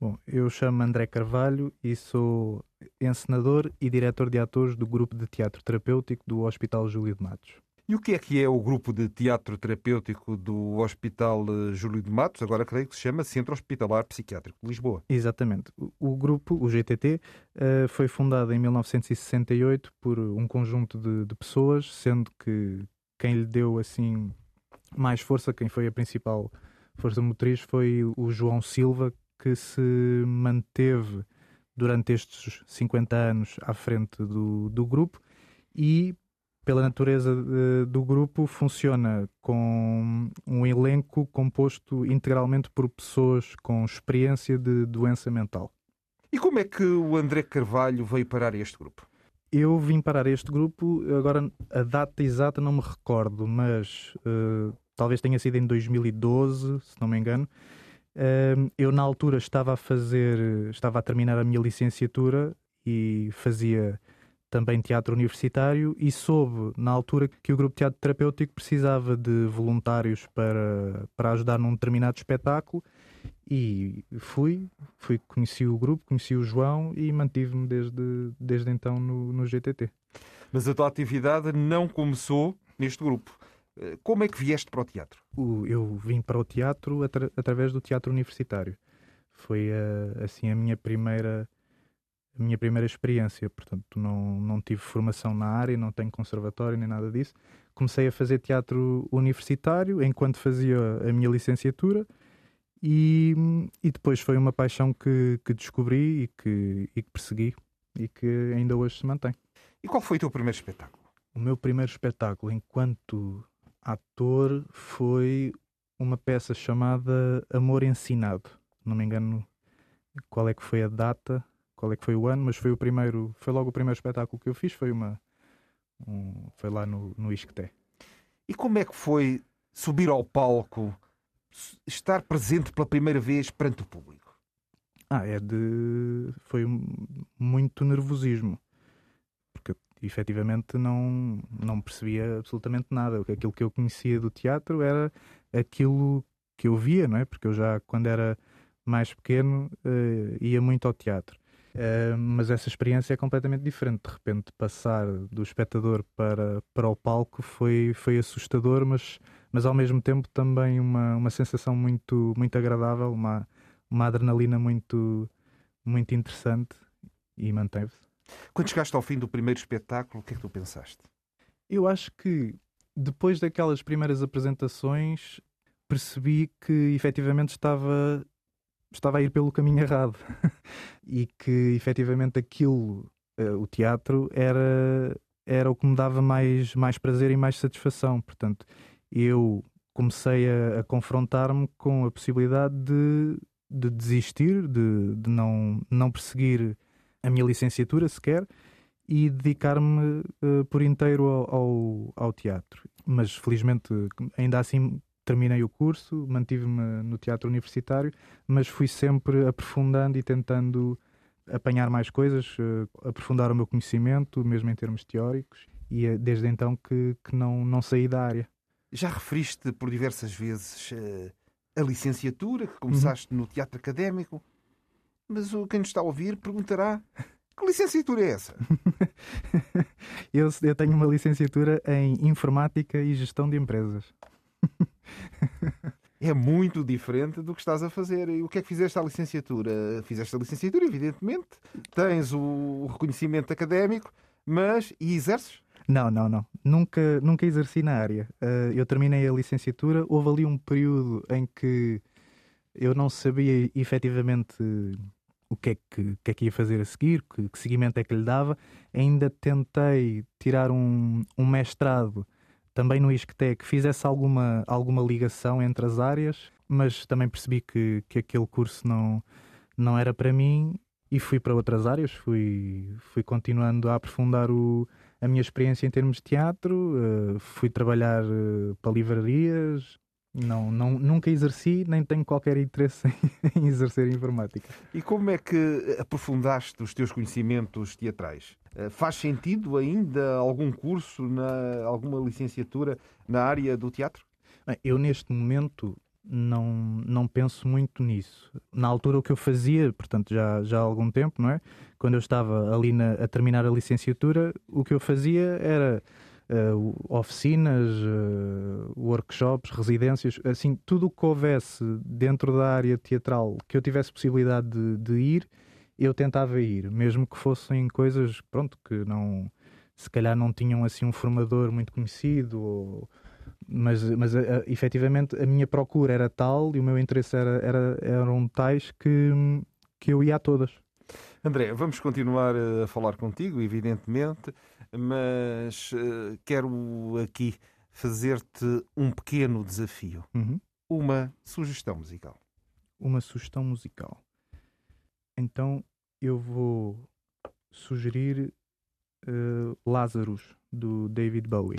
Bom, eu chamo André Carvalho e sou encenador e diretor de atores do grupo de teatro terapêutico do Hospital Júlio de Matos. E o que é que é o grupo de teatro terapêutico do Hospital eh, Júlio de Matos? Agora creio que se chama Centro Hospitalar Psiquiátrico de Lisboa. Exatamente. O grupo, o GTT, eh, foi fundado em 1968 por um conjunto de, de pessoas, sendo que quem lhe deu assim mais força, quem foi a principal força motriz, foi o João Silva, que se manteve durante estes 50 anos à frente do, do grupo e, pela natureza de, do grupo, funciona com um elenco composto integralmente por pessoas com experiência de doença mental. E como é que o André Carvalho veio parar este grupo? Eu vim parar este grupo, agora a data exata não me recordo, mas uh, talvez tenha sido em 2012, se não me engano eu na altura estava a fazer, estava a terminar a minha licenciatura e fazia também teatro universitário e soube na altura que o grupo teatro terapêutico precisava de voluntários para, para ajudar num determinado espetáculo e fui, fui, conheci o grupo, conheci o João e mantive-me desde, desde então no, no GTT. Mas a tua atividade não começou neste grupo. Eh, como é que vieste para o teatro? Eu vim para o teatro atra através do teatro universitário. Foi uh, assim a minha primeira a minha primeira experiência. Portanto, não, não tive formação na área, não tenho conservatório nem nada disso. Comecei a fazer teatro universitário enquanto fazia a minha licenciatura e, e depois foi uma paixão que, que descobri e que, e que persegui e que ainda hoje se mantém. E qual foi o teu primeiro espetáculo? O meu primeiro espetáculo enquanto ator foi uma peça chamada Amor Ensinado. Não me engano qual é que foi a data, qual é que foi o ano, mas foi o primeiro, foi logo o primeiro espetáculo que eu fiz, foi uma um, foi lá no, no Isqueté. E como é que foi subir ao palco, estar presente pela primeira vez perante o público? Ah, é de. Foi muito nervosismo efetivamente não, não percebia absolutamente nada. Aquilo que eu conhecia do teatro era aquilo que eu via, não é? Porque eu já, quando era mais pequeno, uh, ia muito ao teatro. Uh, mas essa experiência é completamente diferente. De repente, passar do espectador para, para o palco foi, foi assustador, mas, mas ao mesmo tempo também uma, uma sensação muito, muito agradável, uma, uma adrenalina muito, muito interessante e manteve-se. Quando chegaste ao fim do primeiro espetáculo, o que é que tu pensaste? Eu acho que depois daquelas primeiras apresentações percebi que efetivamente estava estava a ir pelo caminho errado e que efetivamente aquilo, uh, o teatro, era, era o que me dava mais, mais prazer e mais satisfação. Portanto, eu comecei a, a confrontar-me com a possibilidade de, de desistir, de, de não, não perseguir a minha licenciatura sequer e dedicar-me uh, por inteiro ao, ao, ao, teatro. Mas felizmente, ainda assim, terminei o curso, mantive-me no teatro universitário, mas fui sempre aprofundando e tentando apanhar mais coisas, uh, aprofundar o meu conhecimento, mesmo em termos teóricos, e é desde então que, que não, não saí da área. Já referiste por diversas vezes uh, a licenciatura, que começaste uhum. no teatro académico. Mas o quem nos está a ouvir perguntará que licenciatura é essa? eu, eu tenho uma licenciatura em Informática e Gestão de Empresas. é muito diferente do que estás a fazer. E o que é que fizeste à licenciatura? Fizeste a licenciatura, evidentemente, tens o reconhecimento académico, mas e exerces? Não, não, não. Nunca, nunca exerci na área. Uh, eu terminei a licenciatura. Houve ali um período em que eu não sabia efetivamente o que é que, que, é que ia fazer a seguir, que, que, seguimento é que lhe dava. Ainda tentei tirar um, um mestrado também no ISCTE que fizesse alguma, alguma ligação entre as áreas, mas também percebi que, que aquele curso não, não era para mim e fui para outras áreas, fui, fui continuando a aprofundar o, a minha experiência em termos de teatro, uh, fui trabalhar uh, para livrarias, não, não, nunca exerci, nem tenho qualquer interesse em, em, exercer informática. E como é que aprofundaste os teus conhecimentos teatrais? Eh, faz sentido ainda algum curso, na, alguma licenciatura na área do teatro? Bem, eu neste momento não, não penso muito nisso. Na altura, o que eu fazia, portanto, já, já há algum tempo, não é? Quando eu estava ali na, a terminar a licenciatura, o que eu fazia era oficinas, uh, workshops, residências, assim, tudo o que houvesse dentro da área teatral que eu tivesse possibilidade de, de ir, eu tentava ir, mesmo que fossem coisas, pronto, que não, se calhar não tinham assim um formador muito conhecido ou mas, mas a, a, efetivamente a minha procura era tal e o meu interesse era, era, eram tais que, que eu ia a todas. André, vamos continuar a falar contigo, evidentemente, mas uh, quero aqui fazer-te um pequeno desafio. Uhum. Uma sugestão musical. Uma sugestão musical. Então eu vou sugerir uh, Lazarus, do David Bowie.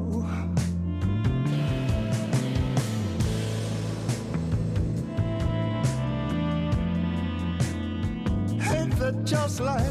Just like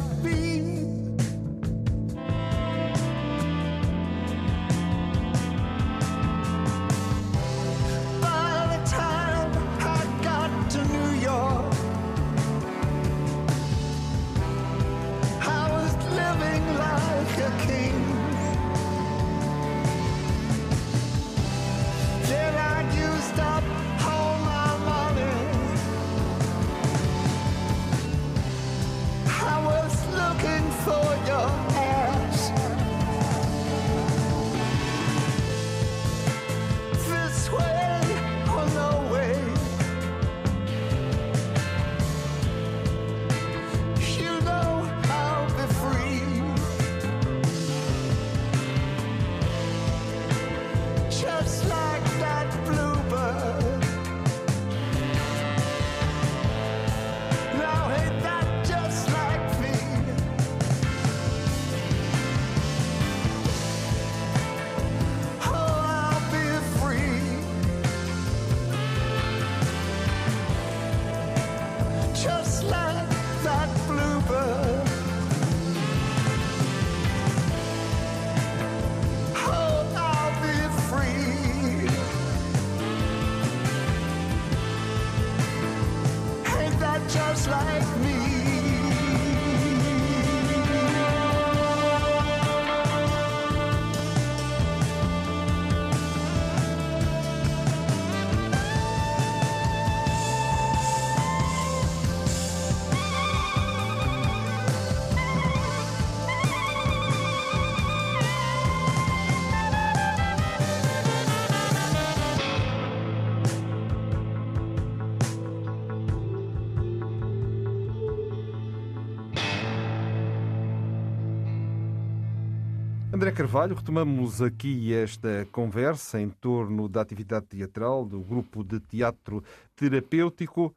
Carvalho, retomamos aqui esta conversa em torno da atividade teatral do grupo de teatro terapêutico.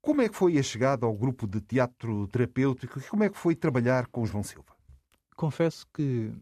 Como é que foi a chegada ao grupo de teatro terapêutico e como é que foi trabalhar com o João Silva? Confesso que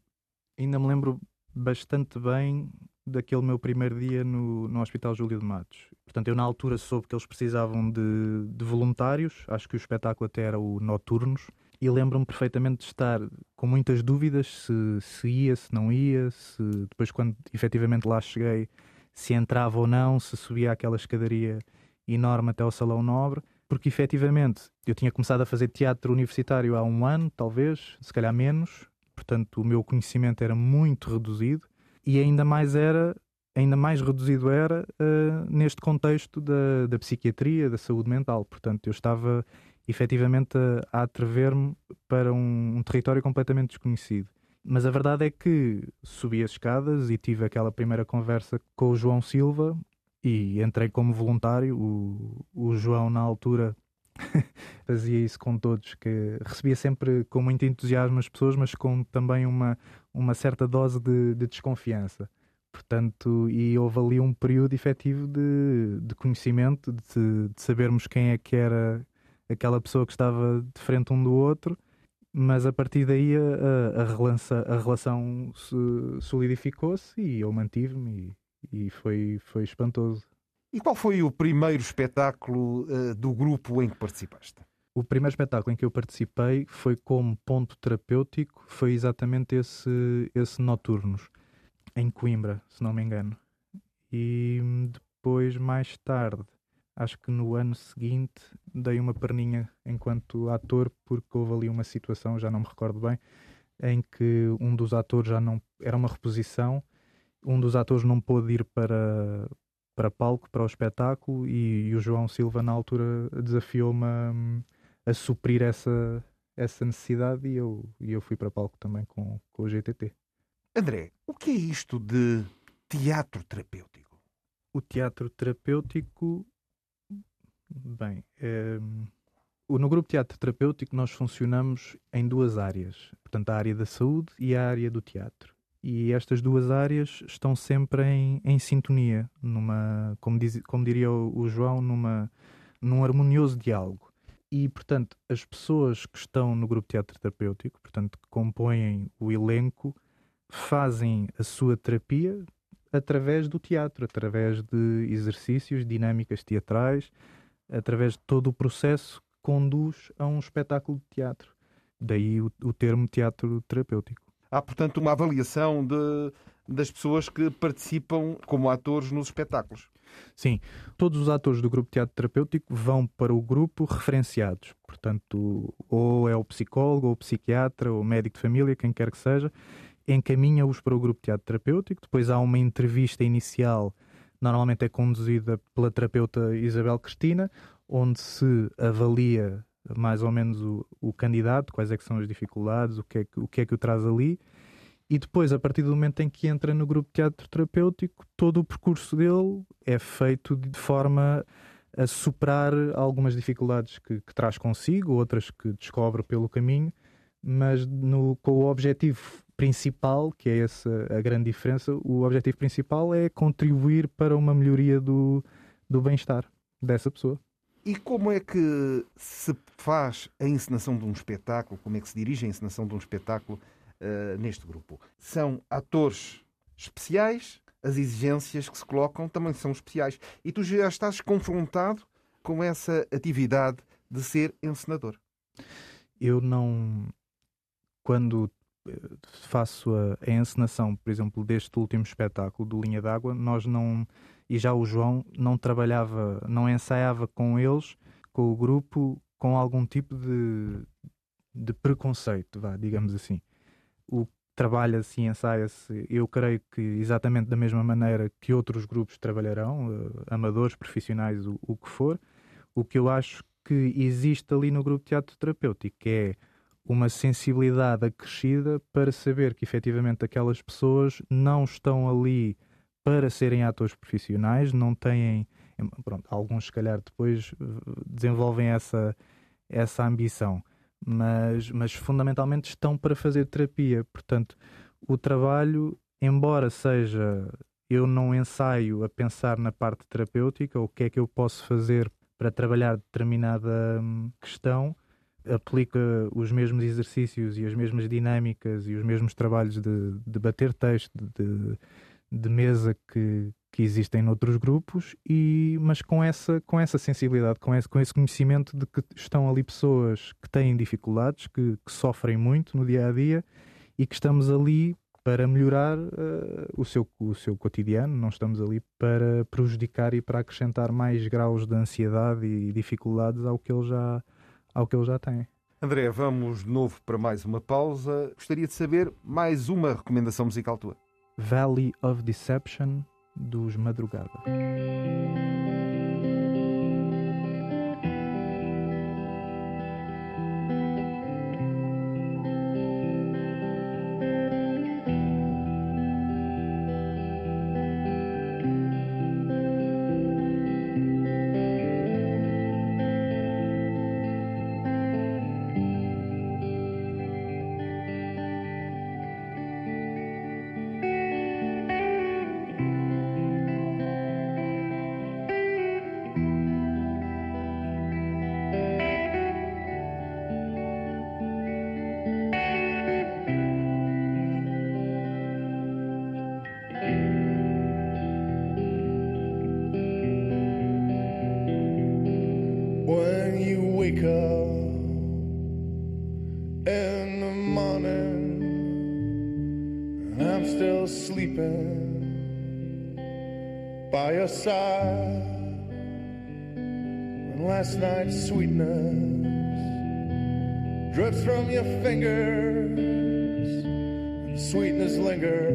ainda me lembro bastante bem daquele meu primeiro dia no, no Hospital Júlio de Matos. Portanto, eu na altura soube que eles precisavam de, de voluntários, acho que o espetáculo até era o Noturnos, e lembro-me perfeitamente de estar com muitas dúvidas se, se ia, se não ia, se depois quando efetivamente lá cheguei, se entrava ou não, se subia aquela escadaria enorme até ao Salão Nobre, porque efetivamente eu tinha começado a fazer teatro universitário há um ano, talvez, se calhar menos, portanto o meu conhecimento era muito reduzido e ainda mais era ainda mais reduzido era uh, neste contexto da, da psiquiatria, da saúde mental. Portanto, eu estava efetivamente a, a atrever-me para um, um, território completamente desconhecido. Mas a verdade é que subi as escadas e tive aquela primeira conversa com o João Silva e entrei como voluntário. O, o João, na altura, fazia isso com todos, que recebia sempre com muito entusiasmo as pessoas, mas com também uma, uma certa dose de, de desconfiança. Portanto, e houve ali um período efetivo de, de conhecimento, de, de, sabermos quem é que era aquela pessoa que estava de frente um do outro, mas a partir daí a, a, relação, a relação solidificou-se e eu mantive-me e, e, foi, foi espantoso. E qual foi o primeiro espetáculo uh, do grupo em que participaste? O primeiro espetáculo em que eu participei foi como ponto terapêutico, foi exatamente esse, esse Noturnos em Coimbra, se não me engano. E depois, mais tarde, acho que no ano seguinte, dei uma perninha enquanto ator, porque houve ali uma situação, já não me recordo bem, em que um dos atores já não. Era uma reposição, um dos atores não pôde ir para, para palco, para o espetáculo, e, e o João Silva, na altura, desafiou-me a, a suprir essa, essa necessidade e eu, e eu fui para palco também com, com o GTT. André, o que é isto de teatro terapêutico? O teatro terapêutico. Bem, é... no grupo teatro terapêutico nós funcionamos em duas áreas. Portanto, a área da saúde e a área do teatro. E estas duas áreas estão sempre em, em sintonia, numa, como, diz, como diria o João, numa, num harmonioso diálogo. E, portanto, as pessoas que estão no grupo teatro terapêutico, portanto, que compõem o elenco, fazem a sua terapia através do teatro, através de exercícios, dinâmicas teatrais, através de todo o processo que conduz a um espetáculo de teatro. Daí o, o termo teatro terapêutico. Há, portanto, uma avaliação de, das pessoas que participam como atores nos espetáculos. Sim, todos os atores do grupo teatro terapêutico vão para o grupo referenciados. Portanto, ou é o psicólogo, ou o psiquiatra, ou o médico de família, quem quer que seja, encaminha-os para o grupo teatro terapêutico. Depois há uma entrevista inicial, normalmente é conduzida pela terapeuta Isabel Cristina, onde se avalia mais ou menos o, o candidato, quais é são as dificuldades, o que, é que, o que é que o traz ali. E depois, a partir do momento em que entra no grupo de teatro terapêutico, todo o percurso dele é feito de forma a superar algumas dificuldades que, que traz consigo, outras que descobre pelo caminho, mas no, com o objetivo principal, que é essa a grande diferença, o objetivo principal é contribuir para uma melhoria do, do bem-estar dessa pessoa. E como é que se faz a encenação de um espetáculo? Como é que se dirige a encenação de um espetáculo uh, neste grupo? São atores especiais, as exigências que se colocam também são especiais. E tu já estás confrontado com essa atividade de ser encenador. Eu não. Quando faço a, a, encenação, por exemplo, deste último espetáculo do Linha d'Água, nós não, e já o João não trabalhava, não ensaiava com eles, com o grupo, com algum tipo de, de preconceito, vá, digamos assim. O trabalha-se e ensaia-se, eu creio que exatamente da mesma maneira que outros grupos trabalharão, uh, amadores, profissionais, o, o que for. O que eu acho que existe ali no grupo teatro terapêutico é uma sensibilidade acrescida para saber que efetivamente aquelas pessoas não estão ali para serem atores profissionais, não têm. Pronto, alguns, se calhar, depois eh, desenvolvem essa, essa ambição, mas, mas fundamentalmente estão para fazer terapia. Portanto, o trabalho, embora seja. Eu não ensaio a pensar na parte terapêutica, o que é que eu posso fazer para trabalhar determinada hum, questão, aplica os mesmos exercícios e as mesmas dinâmicas e os mesmos trabalhos de, de bater texto, de, de mesa que, que existem noutros grupos, e, mas com essa, com essa sensibilidade, com esse, com esse conhecimento de que estão ali pessoas que têm dificuldades, que, que sofrem muito no dia a dia e que estamos ali para melhorar uh, o, seu, o seu cotidiano, não estamos ali para prejudicar e para acrescentar mais graus de ansiedade e dificuldades ao que ele já, ao que ele já tem. André, vamos de novo para mais uma pausa. Gostaria de saber mais uma recomendação musical tua. Valley of Deception, dos Madrugada. By your side. When last night's sweetness drips from your fingers and sweetness lingers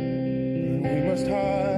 and we must hide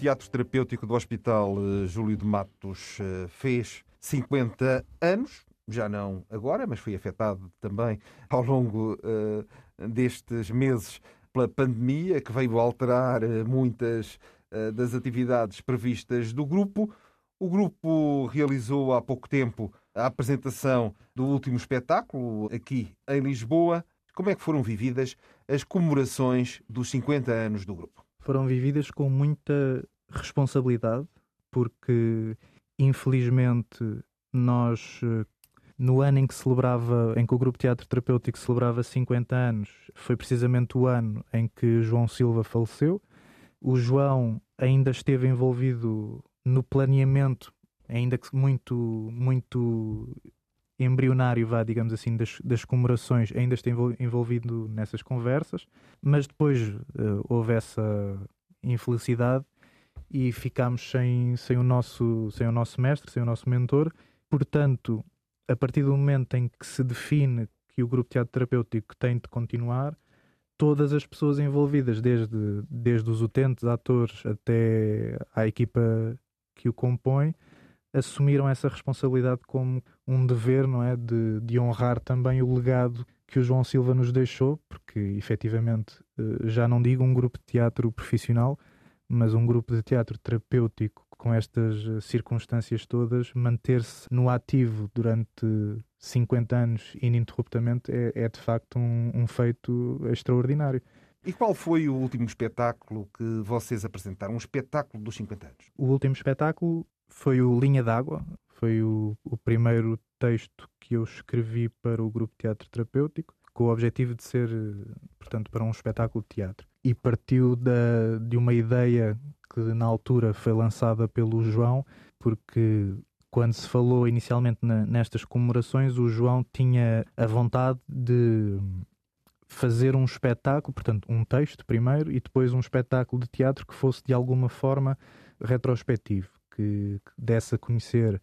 teatro terapêutico do Hospital eh, Júlio de Matos eh, fez 50 anos, já não agora, mas foi afetado também ao longo uh, destes meses pela pandemia, que veio alterar muitas das atividades previstas do grupo. O grupo realizou há pouco tempo a apresentação do último espetáculo aqui em Lisboa. Como é que foram vividas as comemorações dos 50 anos do grupo? Foram vividas com muita responsabilidade, porque infelizmente nós no ano em que celebrava, em que o grupo Teatro Terapêutico celebrava 50 anos, foi precisamente o ano em que João Silva faleceu. O João ainda esteve envolvido no planeamento, ainda que muito, muito embrionário, vá, digamos assim, das, das comemorações, ainda está envolvido nessas conversas, mas depois uh, houve essa infelicidade e ficámos sem, sem, o nosso, sem o nosso mestre, sem o nosso mentor. Portanto, a partir do momento em que se define que o grupo teatro terapêutico tem de continuar, todas as pessoas envolvidas, desde, desde os utentes, atores, até a equipa que o compõe, assumiram essa responsabilidade como um dever, não é? De, de honrar também o legado que o João Silva nos deixou, porque efetivamente eh, já não digo um grupo de teatro profissional, mas um grupo de teatro terapêutico com estas eh, circunstâncias todas, manter-se no ativo durante 50 anos ininterruptamente é, é de facto um, um, feito extraordinário. E qual foi o último espetáculo que vocês apresentaram? Um espetáculo dos 50 anos? O último espetáculo foi o Linha d'Água, foi o, o primeiro texto que eu escrevi para o grupo Teatro Terapêutico, com o objetivo de ser, portanto, para um espetáculo de teatro. E partiu da, de uma ideia que na altura foi lançada pelo João, porque quando se falou inicialmente na, nestas comemorações, o João tinha a vontade de fazer um espetáculo, portanto, um texto primeiro e depois um espetáculo de teatro que fosse de alguma forma retrospectivo, que, que desse a conhecer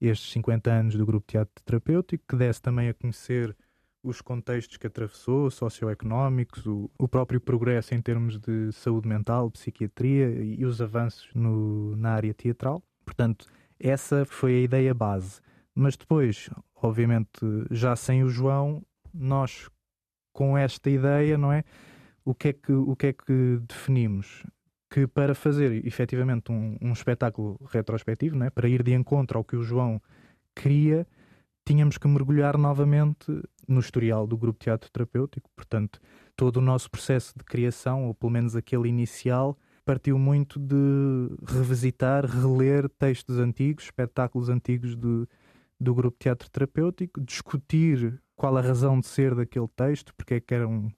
estes 50 anos do grupo teatro terapêutico, que desse também a conhecer os contextos que atravessou, socioeconómicos, o, o próprio progresso em termos de saúde mental, psiquiatria e os avanços no, na área teatral. Portanto, essa foi a ideia base. Mas depois, obviamente, já sem o João, nós com esta ideia, não é? O que é que, o que, é que definimos? Que para fazer efetivamente um, um espetáculo retrospectivo, não é? para ir de encontro ao que o João queria, tínhamos que mergulhar novamente no historial do grupo teatro terapêutico. Portanto, todo o nosso processo de criação, ou pelo menos aquele inicial, partiu muito de revisitar, reler textos antigos, espetáculos antigos do, do grupo teatro terapêutico, discutir qual a razão de ser daquele texto, porque é que era um,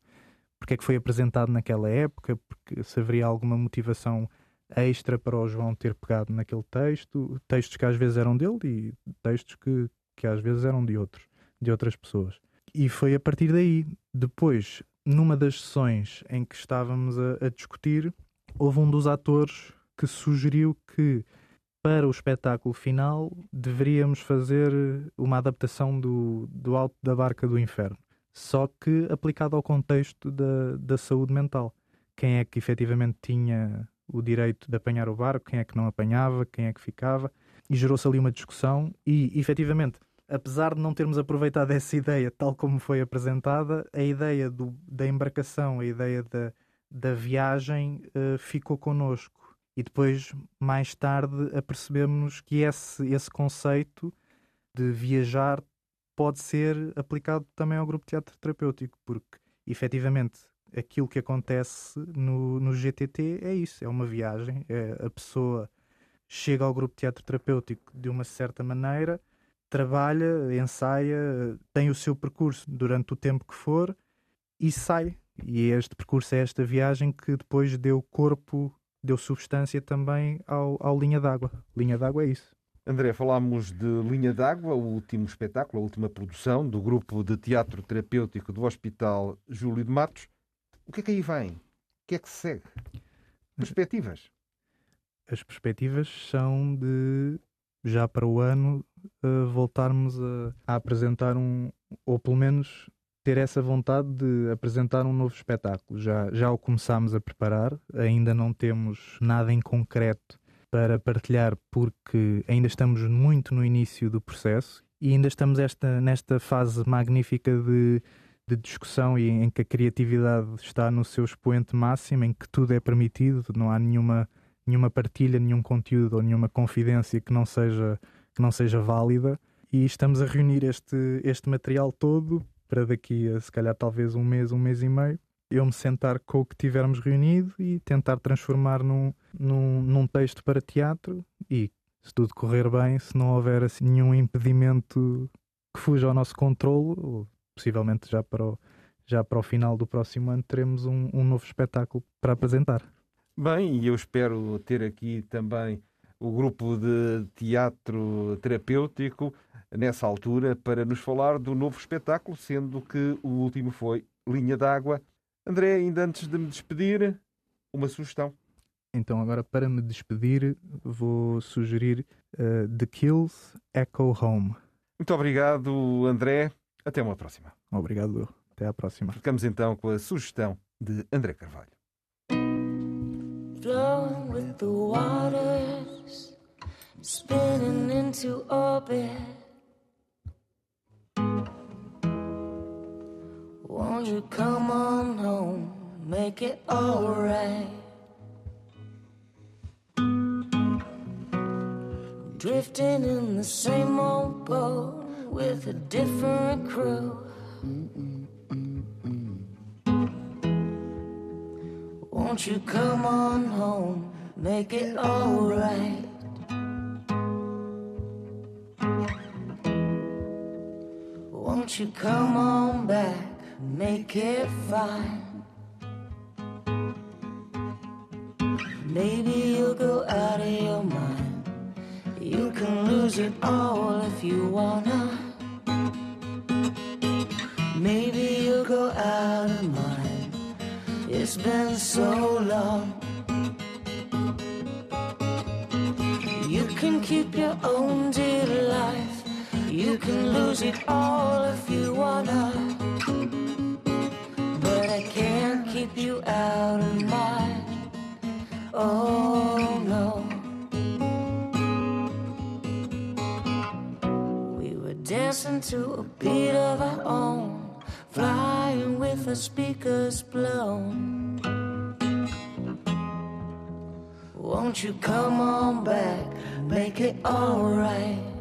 porque é que foi apresentado naquela época, porque se haveria alguma motivação extra para o João ter pegado naquele texto, textos que às vezes eram dele e textos que, que às vezes eram de outros, de outras pessoas. E foi a partir daí, depois, numa das sessões em que estávamos a, a discutir, houve um dos atores que sugeriu que para o espetáculo final deveríamos fazer uma adaptação do, do Alto da Barca do Inferno, só que aplicado ao contexto da, da saúde mental. Quem é que efetivamente tinha o direito de apanhar o barco, quem é que não apanhava, quem é que ficava, e gerou-se ali uma discussão e efetivamente apesar de não termos aproveitado essa ideia tal como foi apresentada, a ideia do, da embarcação, a ideia da, da viagem uh, ficou connosco. E depois, mais tarde, apercebemos que esse, esse conceito de viajar pode ser aplicado também ao grupo teatro terapêutico, porque efetivamente aquilo que acontece no, no GTT é isso: é uma viagem, é a pessoa chega ao grupo teatro terapêutico de uma certa maneira trabalha, ensaia, tem o seu percurso durante o tempo que for e sai. E este percurso é esta viagem que depois deu corpo, deu substância também ao, ao Linha d'Água. Linha d'Água é isso. André, falámos de Linha d'Água, o último espetáculo, a última produção do grupo de teatro terapêutico do Hospital Júlio de Matos. O que é que aí vem? O que é que se segue? Perspectivas? As perspectivas são de já para o ano uh, voltarmos a, a, apresentar um, ou pelo menos ter essa vontade de apresentar um novo espetáculo. Já, já o começámos a preparar, ainda não temos nada em concreto para partilhar, porque ainda estamos muito no início do processo e ainda estamos esta, nesta fase magnífica de, de discussão e em que a criatividade está no seu expoente máximo, em que tudo é permitido, não há nenhuma, nenhuma partilha, nenhum conteúdo ou nenhuma confidência que não seja, que não seja válida. E estamos a reunir este, este material todo para daqui a se calhar talvez um mês, um mês e meio, eu me sentar com o que tivermos reunido e tentar transformar num, num, num texto para teatro e se tudo correr bem, se não houver assim, nenhum impedimento que fuja ao nosso controle, possivelmente já para o, já para o final do próximo ano teremos um, um novo espetáculo para apresentar. Bem, e eu espero ter aqui também o grupo de teatro terapêutico nessa altura para nos falar do novo espetáculo, sendo que o último foi Linha d'Água. André, ainda antes de me despedir, uma sugestão. Então, agora para me despedir, vou sugerir uh, The Kills Echo Home. Muito obrigado, André. Até uma próxima. Obrigado, eu. Até à próxima. Ficamos então com a sugestão de André Carvalho. Flow with the waters, spinning into orbit. Won't you come on home, make it alright? Drifting in the same old boat with a different crew. Won't you come on home, make it alright? Won't you come on back, make it fine? Maybe you'll go out of your mind. You can lose it all if you wanna. Maybe you'll go out of mind. It's been so long. You can keep your own dear life. You can lose it all if you wanna. Keep you out of mind. Oh no. We were dancing to a beat of our own, flying with the speakers blown. Won't you come on back, make it alright?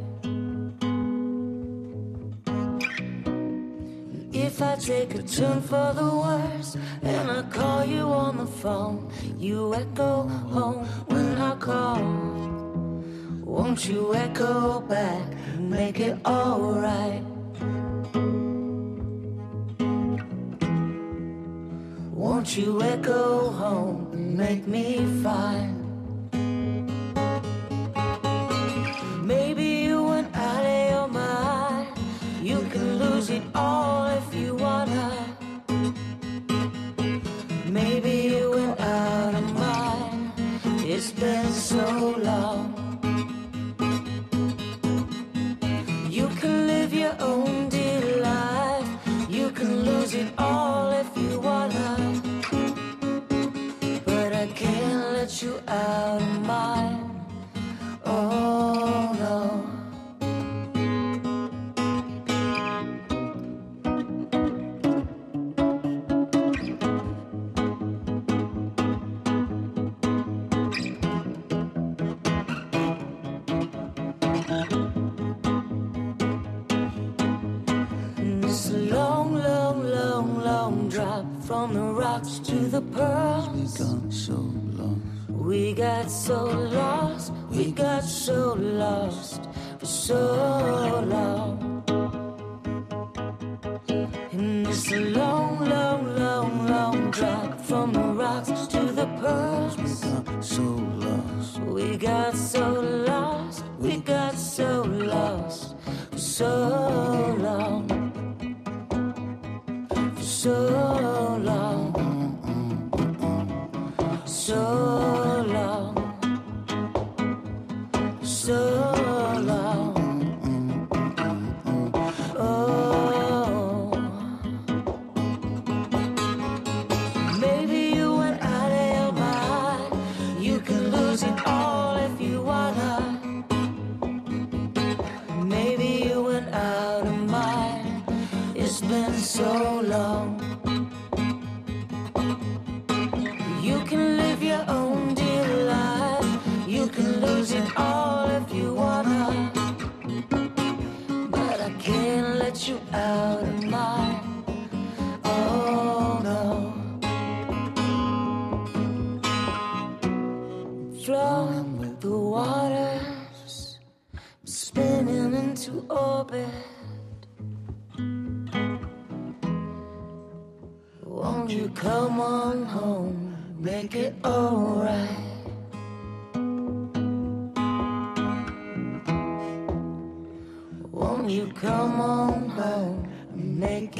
If I take a turn for the worse and I call you on the phone, you echo home when I call. Won't you echo back, and make it alright? Won't you echo home, and make me fine? Maybe you went out of your mind. You can lose it all from the rocks to the pearls. We got so lost, we got so lost We got so lost for so long. And it's a long, long, long, long drop from the rocks to the pearls. We got so lost. We got so lost, we got so lost for so long. For so long. So long. You can live your own dear life. You can lose it all if you wanna. But I can't let you out of my. Oh no. Flowing with the waters, spinning into orbit. Come on home, make it alright? Won't you come on home make?